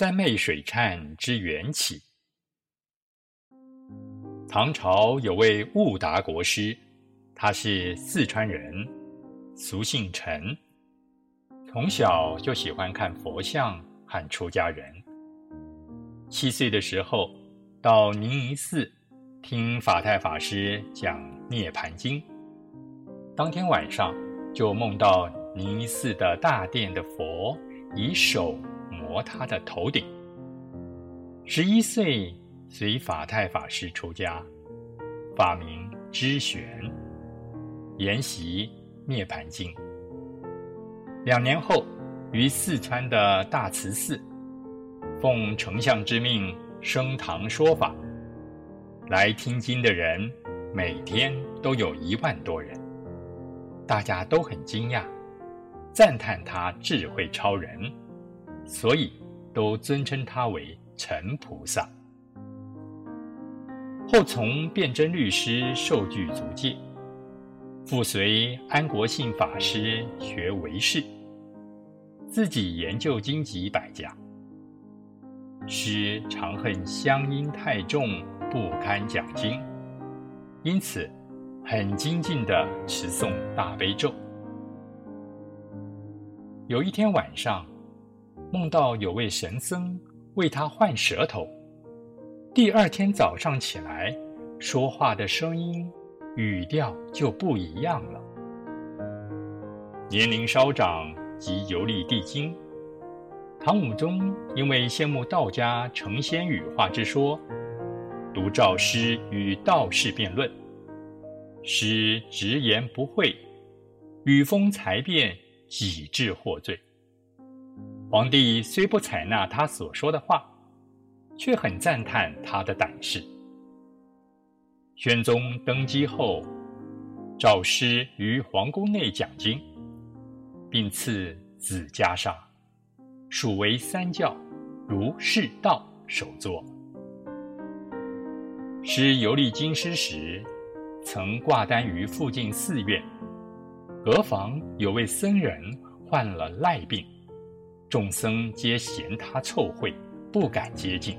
三昧水忏之缘起。唐朝有位悟达国师，他是四川人，俗姓陈，从小就喜欢看佛像和出家人。七岁的时候，到宁夷寺听法太法师讲《涅盘经》，当天晚上就梦到宁夷寺的大殿的佛以手摩他的头顶。十一岁。随法太法师出家，法名知玄，研习《涅盘经》。两年后，于四川的大慈寺，奉丞相之命升堂说法。来听经的人，每天都有一万多人，大家都很惊讶，赞叹他智慧超人，所以都尊称他为陈菩萨。后从辩真律师受具足戒，复随安国信法师学唯识，自己研究经籍百家。师常恨乡音太重，不堪讲经，因此很精进地持诵大悲咒。有一天晚上，梦到有位神僧为他换舌头。第二天早上起来，说话的声音、语调就不一样了。年龄稍长即游历地京，唐武宗因为羡慕道家成仙羽化之说，读赵师与道士辩论，师直言不讳，语锋才辩，以致获罪。皇帝虽不采纳他所说的话。却很赞叹他的胆识。宣宗登基后，诏师于皇宫内讲经，并赐子袈裟，属为三教，如是道首座。师游历京师时，曾挂单于附近寺院，隔房有位僧人患了赖病，众僧皆嫌他臭秽，不敢接近。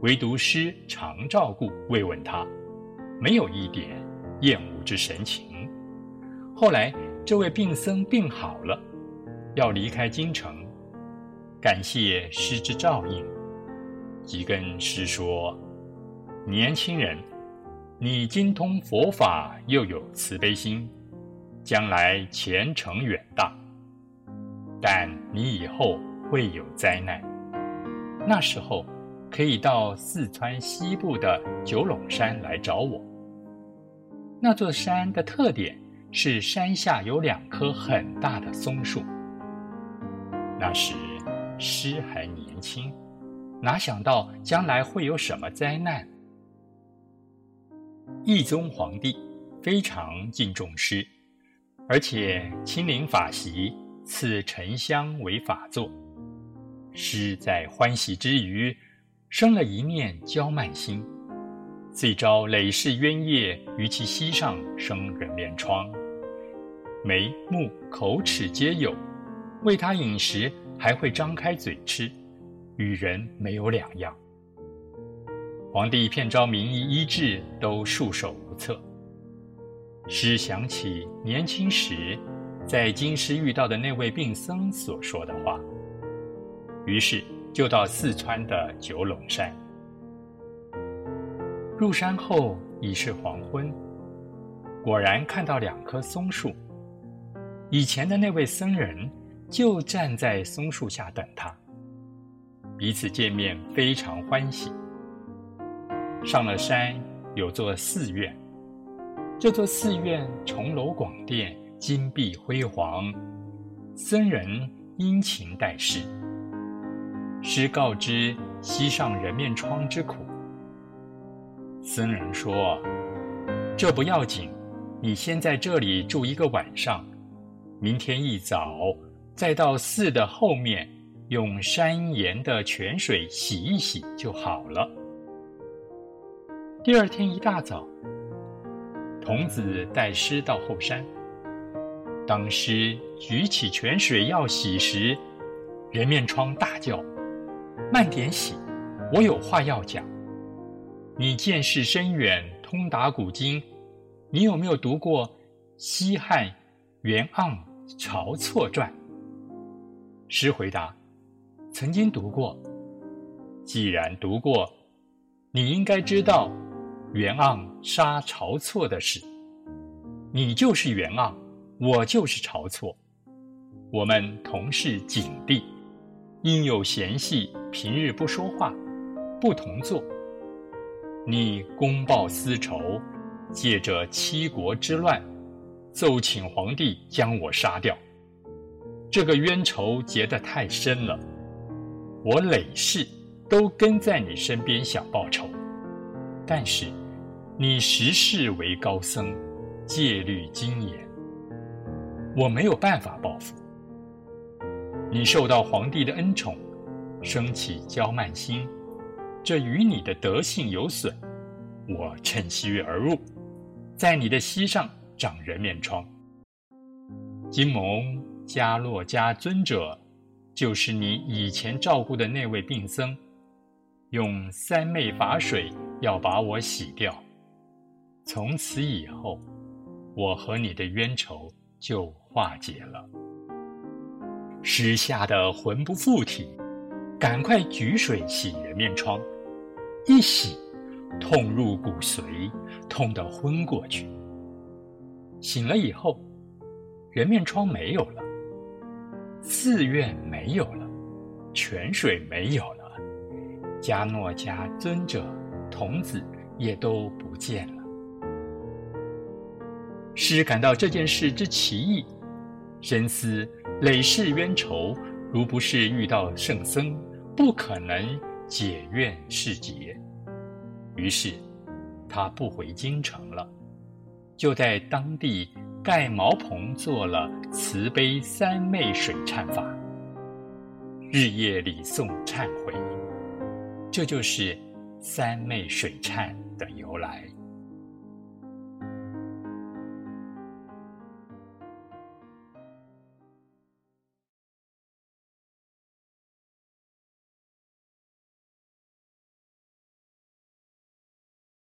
唯独师常照顾慰问他，没有一点厌恶之神情。后来这位病僧病好了，要离开京城，感谢师之照应，即跟师说：“年轻人，你精通佛法，又有慈悲心，将来前程远大。但你以后会有灾难，那时候。”可以到四川西部的九龙山来找我。那座山的特点是山下有两棵很大的松树。那时师还年轻，哪想到将来会有什么灾难？义宗皇帝非常敬重师，而且亲临法席，赐沉香为法座。师在欢喜之余。生了一念娇慢心，遂招累世冤业于其膝上生人面疮，眉目口齿皆有，喂他饮食还会张开嘴吃，与人没有两样。皇帝骗招名医医治，都束手无策。师想起年轻时在京师遇到的那位病僧所说的话，于是。就到四川的九龙山，入山后已是黄昏，果然看到两棵松树。以前的那位僧人就站在松树下等他，彼此见面非常欢喜。上了山，有座寺院，这座寺院重楼广殿，金碧辉煌，僧人殷勤待事。师告知膝上人面疮之苦，僧人说：“这不要紧，你先在这里住一个晚上，明天一早再到寺的后面，用山岩的泉水洗一洗就好了。”第二天一大早，童子带师到后山，当师举起泉水要洗时，人面疮大叫。慢点洗，我有话要讲。你见识深远，通达古今，你有没有读过西汉袁盎晁错传？诗回答：曾经读过。既然读过，你应该知道袁盎杀晁错的事。你就是袁盎，我就是晁错，我们同是景帝，因有嫌隙，平日不说话，不同坐。你公报私仇，借着七国之乱，奏请皇帝将我杀掉。这个冤仇结得太深了，我累世都跟在你身边想报仇，但是你时世为高僧。戒律精严，我没有办法报复。你受到皇帝的恩宠，升起骄慢心，这与你的德性有损。我趁虚而入，在你的膝上长人面疮。金蒙迦洛迦尊者，就是你以前照顾的那位病僧，用三昧法水要把我洗掉。从此以后。我和你的冤仇就化解了。时吓得魂不附体，赶快举水洗人面疮，一洗，痛入骨髓，痛得昏过去。醒了以后，人面疮没有了，寺院没有了，泉水没有了，迦诺迦尊者、童子也都不见了。师感到这件事之奇异，深思累世冤仇，如不是遇到圣僧，不可能解怨释结。于是，他不回京城了，就在当地盖茅棚做了慈悲三昧水忏法，日夜礼诵忏悔。这就是三昧水忏的由来。